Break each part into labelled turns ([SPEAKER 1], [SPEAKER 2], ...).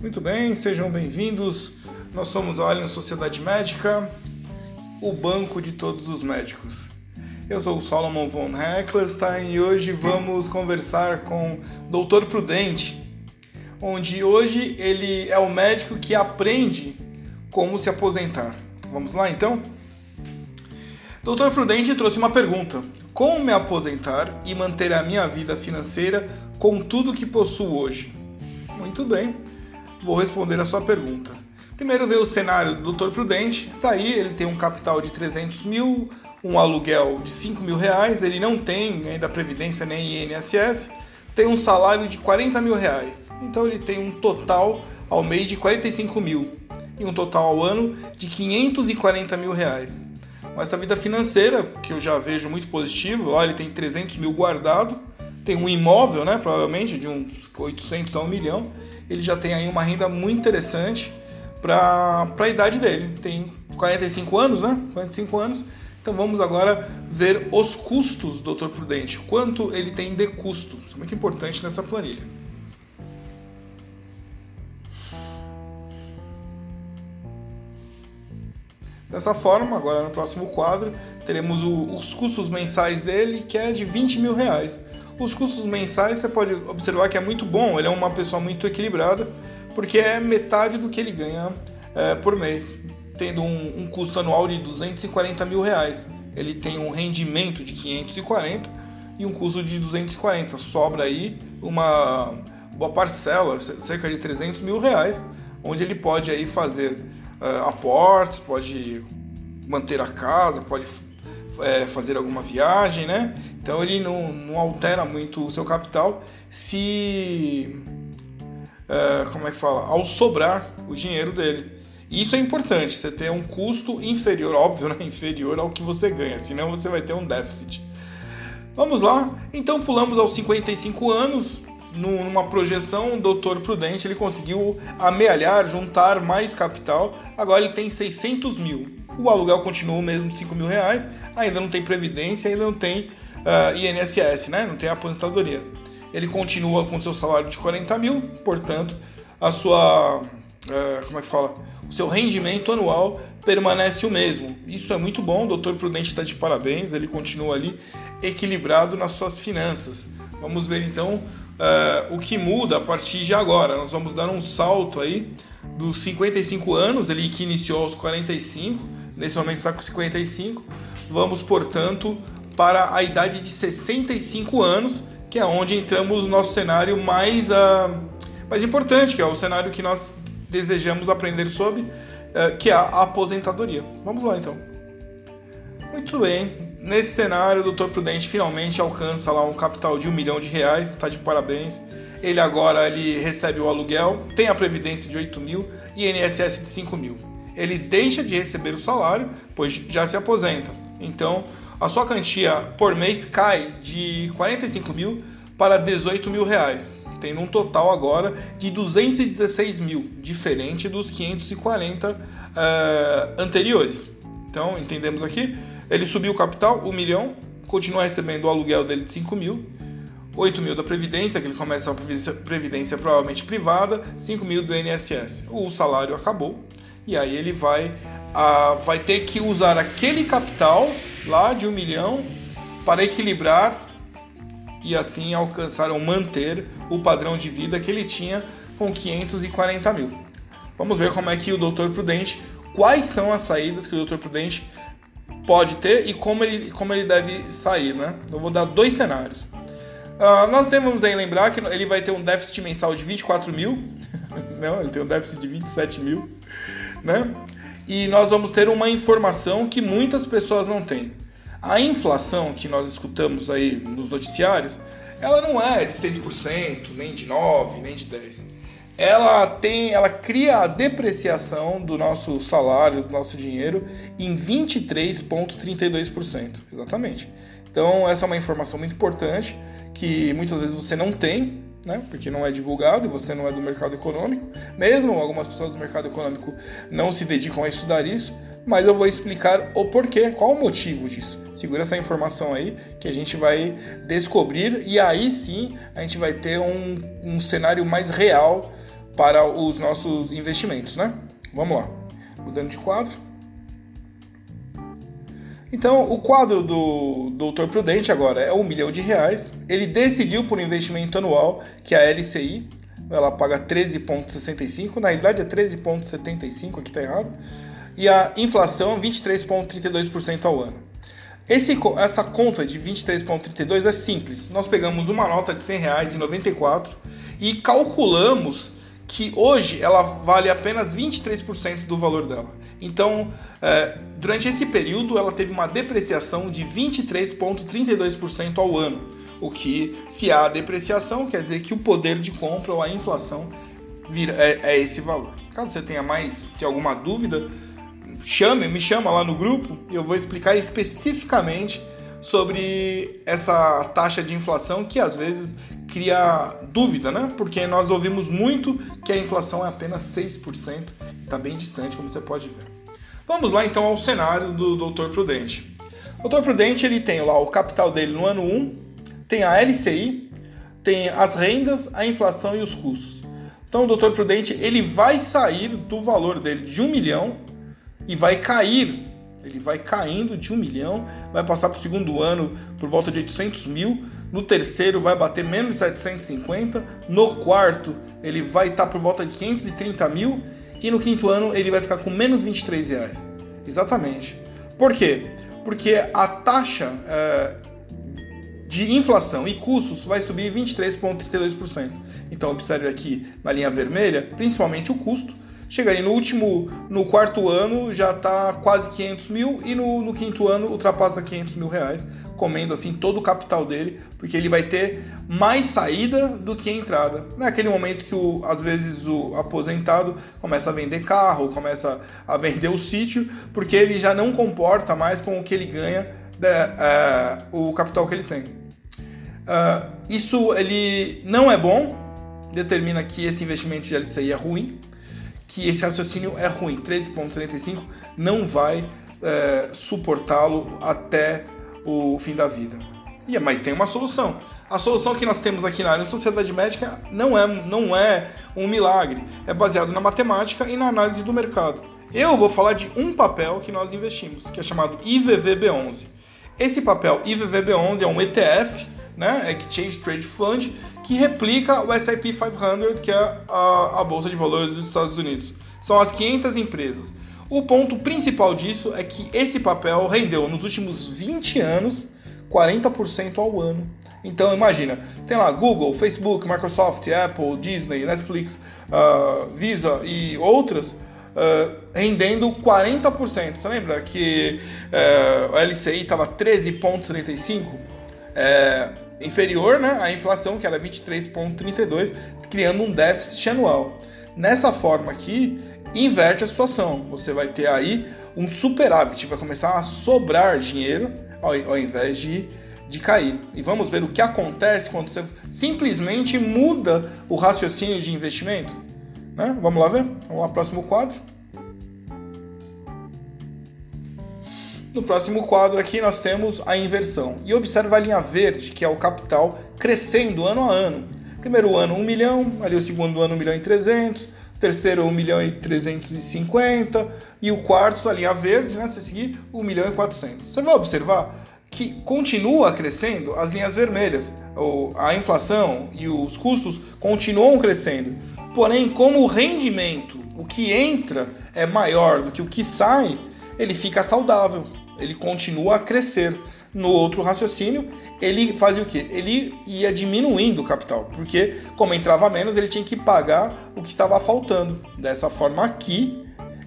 [SPEAKER 1] Muito bem, sejam bem-vindos. Nós somos a Alien Sociedade Médica, o banco de todos os médicos. Eu sou o Solomon von Heckelstein e hoje vamos conversar com o Dr. Prudente, onde hoje ele é o médico que aprende como se aposentar. Vamos lá então? Doutor Prudente trouxe uma pergunta: Como me aposentar e manter a minha vida financeira com tudo que possuo hoje? Muito bem, vou responder a sua pergunta. Primeiro veio o cenário do Doutor Prudente, daí ele tem um capital de 300 mil, um aluguel de 5 mil reais, ele não tem ainda Previdência nem INSS, tem um salário de 40 mil reais. Então ele tem um total ao mês de 45 mil e um total ao ano de 540 mil reais. Mas a vida financeira, que eu já vejo muito positivo, lá ele tem 300 mil guardado, tem um imóvel, né, provavelmente, de uns 800 a 1 milhão, ele já tem aí uma renda muito interessante para a idade dele. Tem 45 anos, né? 45 anos. Então vamos agora ver os custos do Dr. Prudente. Quanto ele tem de custo. Isso é muito importante nessa planilha. Dessa forma, agora no próximo quadro, teremos o, os custos mensais dele, que é de 20 mil reais. Os custos mensais você pode observar que é muito bom, ele é uma pessoa muito equilibrada, porque é metade do que ele ganha é, por mês, tendo um, um, custo anual de 240 mil reais. Ele tem um rendimento de 540 e um custo de 240. Sobra aí uma boa parcela, cerca de 300 mil reais, onde ele pode aí fazer uh, aportes, pode manter a casa, pode é, fazer alguma viagem, né? Então ele não, não altera muito o seu capital se. Uh, como é que fala? Ao sobrar o dinheiro dele. Isso é importante, você ter um custo inferior, óbvio, né? inferior ao que você ganha, senão você vai ter um déficit. Vamos lá, então pulamos aos 55 anos, numa projeção, o doutor Prudente ele conseguiu amealhar, juntar mais capital. Agora ele tem 600 mil. O aluguel continua o mesmo 5 mil reais. Ainda não tem previdência, ainda não tem uh, INSS, né? Não tem aposentadoria. Ele continua com seu salário de 40 mil, portanto, a sua uh, como é que fala? O seu rendimento anual permanece o mesmo. Isso é muito bom. O doutor Prudente está de parabéns. Ele continua ali equilibrado nas suas finanças. Vamos ver então uh, o que muda a partir de agora. Nós vamos dar um salto aí dos 55 anos, ele que iniciou aos 45, nesse momento está com 55. Vamos, portanto, para a idade de 65 anos, que é onde entramos no nosso cenário mais, uh, mais importante, que é o cenário que nós desejamos aprender sobre, uh, que é a aposentadoria. Vamos lá então. Muito bem, Nesse cenário, o Dr. Prudente finalmente alcança lá um capital de um milhão de reais, está de parabéns. Ele agora ele recebe o aluguel, tem a previdência de 8 mil e INSS de 5 mil. Ele deixa de receber o salário, pois já se aposenta. Então, a sua quantia por mês cai de 45 mil para 18 mil reais, tendo um total agora de 216 mil, diferente dos 540 uh, eh, anteriores. Então, entendemos aqui? Ele subiu o capital, 1 milhão, continua recebendo o aluguel dele de 5 mil, 8 mil da Previdência, que ele começa a previdência, previdência provavelmente privada, 5 mil do INSS. O salário acabou e aí ele vai, a, vai ter que usar aquele capital lá de 1 milhão para equilibrar e assim alcançar ou manter o padrão de vida que ele tinha com 540 mil. Vamos ver como é que o Dr. Prudente, quais são as saídas que o Dr. Prudente pode ter e como ele, como ele deve sair, né? Eu vou dar dois cenários. Uh, nós devemos aí lembrar que ele vai ter um déficit mensal de 24 mil, não, ele tem um déficit de 27 mil, né? E nós vamos ter uma informação que muitas pessoas não têm. A inflação que nós escutamos aí nos noticiários, ela não é de 6%, nem de 9%, nem de 10% ela tem, ela cria a depreciação do nosso salário, do nosso dinheiro em 23,32%. Exatamente. Então, essa é uma informação muito importante que muitas vezes você não tem, né? Porque não é divulgado e você não é do mercado econômico. Mesmo algumas pessoas do mercado econômico não se dedicam a estudar isso, mas eu vou explicar o porquê, qual o motivo disso. Segura essa informação aí que a gente vai descobrir e aí sim a gente vai ter um, um cenário mais real para os nossos investimentos, né? Vamos lá. Mudando de quadro. Então, o quadro do Doutor Prudente agora é um milhão de reais. Ele decidiu por um investimento anual, que é a LCI. Ela paga 13,65. Na realidade é 13,75, aqui está errado. E a inflação 23,32% ao ano. Esse, essa conta de 23,32 é simples. Nós pegamos uma nota de 100 reais em 94 e calculamos que hoje ela vale apenas 23% do valor dela. Então, é, durante esse período, ela teve uma depreciação de 23,32% ao ano. O que, se há depreciação, quer dizer que o poder de compra ou a inflação vira, é, é esse valor. Caso você tenha mais que alguma dúvida, chame, me chama lá no grupo e eu vou explicar especificamente sobre essa taxa de inflação que às vezes cria dúvida, né? Porque nós ouvimos muito que a inflação é apenas 6%, está bem distante, como você pode ver. Vamos lá então ao cenário do Dr. Prudente. O Dr. Prudente ele tem lá o capital dele no ano 1, tem a LCI, tem as rendas, a inflação e os custos. Então o Dr. Prudente ele vai sair do valor dele de 1 milhão e vai cair ele vai caindo de 1 milhão, vai passar para o segundo ano por volta de 800 mil, no terceiro vai bater menos de 750, no quarto ele vai estar tá por volta de 530 mil e no quinto ano ele vai ficar com menos 23 reais. Exatamente. Por quê? Porque a taxa é, de inflação e custos vai subir 23,32%. Então observe aqui na linha vermelha, principalmente o custo, chegaria no último, no quarto ano já está quase 500 mil e no, no, quinto ano ultrapassa 500 mil reais, comendo assim todo o capital dele, porque ele vai ter mais saída do que entrada. Naquele momento que o, às vezes o aposentado começa a vender carro, começa a vender o sítio, porque ele já não comporta mais com o que ele ganha, de, é, o capital que ele tem. Uh, isso ele não é bom, determina que esse investimento de LCI é ruim, que esse raciocínio é ruim. 13,75 não vai é, suportá-lo até o fim da vida. E, mas tem uma solução. A solução que nós temos aqui na área de sociedade médica não é, não é um milagre. É baseado na matemática e na análise do mercado. Eu vou falar de um papel que nós investimos, que é chamado IVVB11. Esse papel IVVB11 é um ETF, né, Exchange Trade Fund, que replica o S&P 500, que é a, a bolsa de valores dos Estados Unidos. São as 500 empresas. O ponto principal disso é que esse papel rendeu nos últimos 20 anos 40% ao ano. Então imagina, tem lá Google, Facebook, Microsoft, Apple, Disney, Netflix, uh, Visa e outras uh, rendendo 40%. Você lembra que uh, LCI estava 13,35? É, inferior né, à inflação, que era 23,32, criando um déficit anual. Nessa forma aqui, inverte a situação. Você vai ter aí um superávit, vai começar a sobrar dinheiro ao, ao invés de, de cair. E vamos ver o que acontece quando você simplesmente muda o raciocínio de investimento. Né? Vamos lá ver? Vamos lá, próximo quadro. No próximo quadro aqui nós temos a inversão. E observe a linha verde, que é o capital crescendo ano a ano. Primeiro ano 1 milhão, ali o segundo ano 1 milhão e 300, terceiro 1 milhão e 350 e o quarto, a linha verde, né, se seguir, 1 milhão e 400. Você vai observar que continua crescendo as linhas vermelhas. A inflação e os custos continuam crescendo. Porém, como o rendimento, o que entra é maior do que o que sai, ele fica saudável ele continua a crescer. No outro raciocínio, ele fazia o quê? Ele ia diminuindo o capital, porque como entrava menos, ele tinha que pagar o que estava faltando. Dessa forma aqui,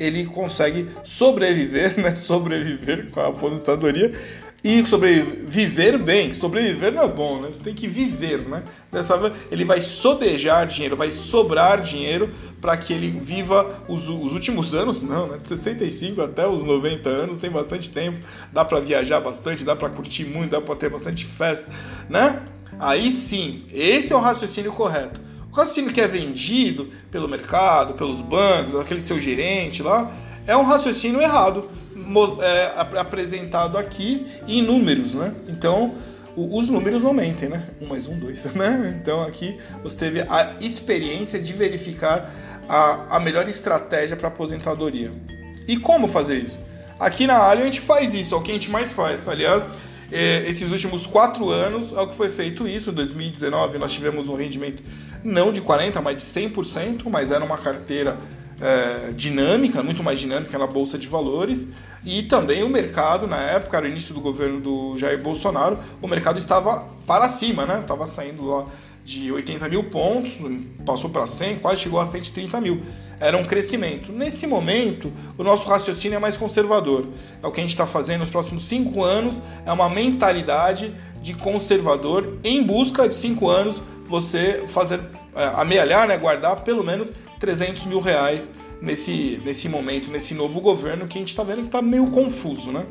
[SPEAKER 1] ele consegue sobreviver, né? Sobreviver com a aposentadoria e sobreviver bem. Sobreviver não é bom, né? Você tem que viver, né? Dessa vez, ele vai sobejar dinheiro, vai sobrar dinheiro para que ele viva os, os, últimos anos, não, né? De 65 até os 90 anos, tem bastante tempo, dá para viajar bastante, dá para curtir muito, dá para ter bastante festa, né? Aí sim, esse é o raciocínio correto. O raciocínio que é vendido pelo mercado, pelos bancos, aquele seu gerente lá, é um raciocínio errado é, apresentado aqui em números, né? Então, os números não mentem, né? Um mais um, dois, né? Então aqui você teve a experiência de verificar a, a melhor estratégia para aposentadoria. E como fazer isso? Aqui na Alien a gente faz isso, é o que a gente mais faz. Aliás, é, esses últimos quatro anos é o que foi feito isso. Em 2019 nós tivemos um rendimento não de 40%, mas de 100%, mas era uma carteira é, dinâmica, muito mais dinâmica na Bolsa de Valores. E também o mercado, na época, no início do governo do Jair Bolsonaro, o mercado estava para cima, né? Estava saindo lá de 80 mil pontos, passou para 100, quase chegou a 130 mil. Era um crescimento. Nesse momento, o nosso raciocínio é mais conservador. É o que a gente está fazendo nos próximos cinco anos, é uma mentalidade de conservador em busca de cinco anos você fazer, é, amealhar, né, guardar pelo menos 300 mil reais nesse, nesse momento, nesse novo governo que a gente está vendo que está meio confuso, né?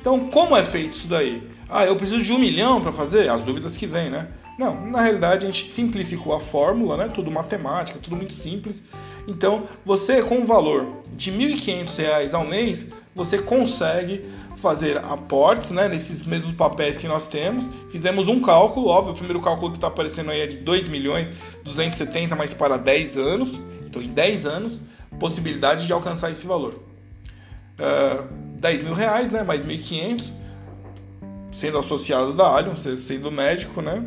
[SPEAKER 1] Então, como é feito isso daí? Ah, eu preciso de um milhão para fazer? As dúvidas que vêm, né? Não, na realidade a gente simplificou a fórmula, né? Tudo matemática, tudo muito simples. Então, você com um valor de R$ 1.500 ao mês, você consegue fazer aportes né, nesses mesmos papéis que nós temos. Fizemos um cálculo, óbvio, o primeiro cálculo que está aparecendo aí é de 2 milhões 270, mas para 10 anos. Então, em 10 anos, possibilidade de alcançar esse valor. Uh, 10 mil reais, né, mais 1.500, sendo associado da Allianz, sendo médico, né,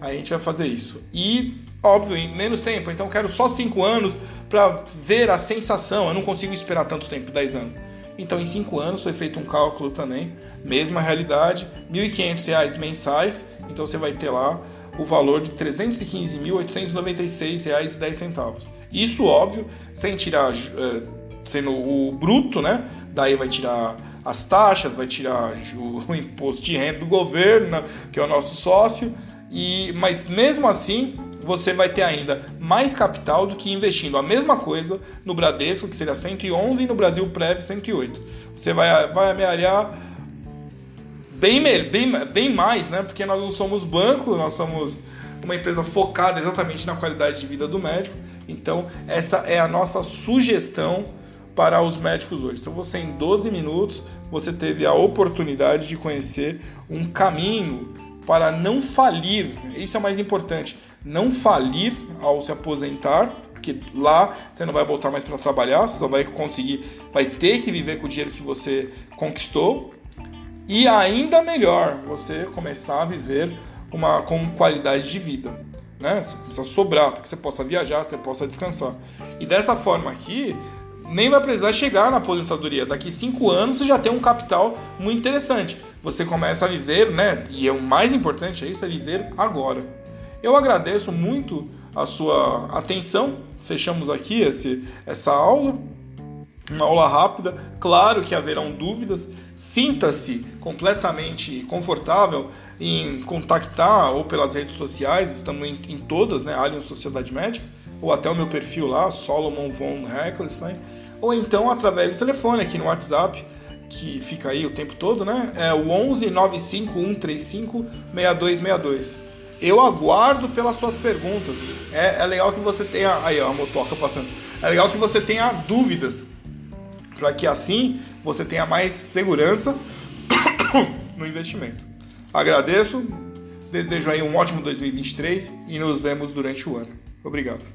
[SPEAKER 1] aí a gente vai fazer isso. E, óbvio, em menos tempo, então eu quero só 5 anos para ver a sensação, eu não consigo esperar tanto tempo, 10 anos. Então, em 5 anos foi feito um cálculo também, mesma realidade, R$ 1.500 mensais, então você vai ter lá o valor de R$ 315.896,10. Isso, óbvio, sem tirar, uh, sendo o bruto, né? Daí vai tirar as taxas, vai tirar o, imposto de renda do governo, que é o nosso sócio, e mas mesmo assim você vai ter ainda mais capital do que investindo a mesma coisa no Bradesco, que seria 111, e no Brasil Prev 108. Você vai, vai amealhar bem, bem, bem mais, né? Porque nós não somos banco, nós somos uma empresa focada exatamente na qualidade de vida do médico. Então, essa é a nossa sugestão para os médicos hoje. Então, você em 12 minutos, você teve a oportunidade de conhecer um caminho para não falir. Isso é o mais importante. Não falir ao se aposentar, porque lá você não vai voltar mais para trabalhar, você só vai conseguir, vai ter que viver com o dinheiro que você conquistou. E ainda melhor, você começar a viver uma, com qualidade de vida. Né? Você precisa sobrar para que você possa viajar, você possa descansar. E dessa forma aqui, nem vai precisar chegar na aposentadoria. Daqui cinco anos você já tem um capital muito interessante. Você começa a viver, né? E é o mais importante é isso, é viver agora. Eu agradeço muito a sua atenção. Fechamos aqui esse, essa aula uma aula rápida. Claro que haverão dúvidas. Sinta-se completamente confortável em contactar ou pelas redes sociais, estamos em, em todas, né? Alien Sociedade Médica, ou até o meu perfil lá, Solomon von Heckelstein, ou então através do telefone aqui no WhatsApp, que fica aí o tempo todo, né? É o 11 95135 6262. Eu aguardo pelas suas perguntas. É, é legal que você tenha. Aí, ó, a motoca passando. É legal que você tenha dúvidas para que assim você tenha mais segurança no investimento. Agradeço, desejo aí um ótimo 2023 e nos vemos durante o ano. Obrigado.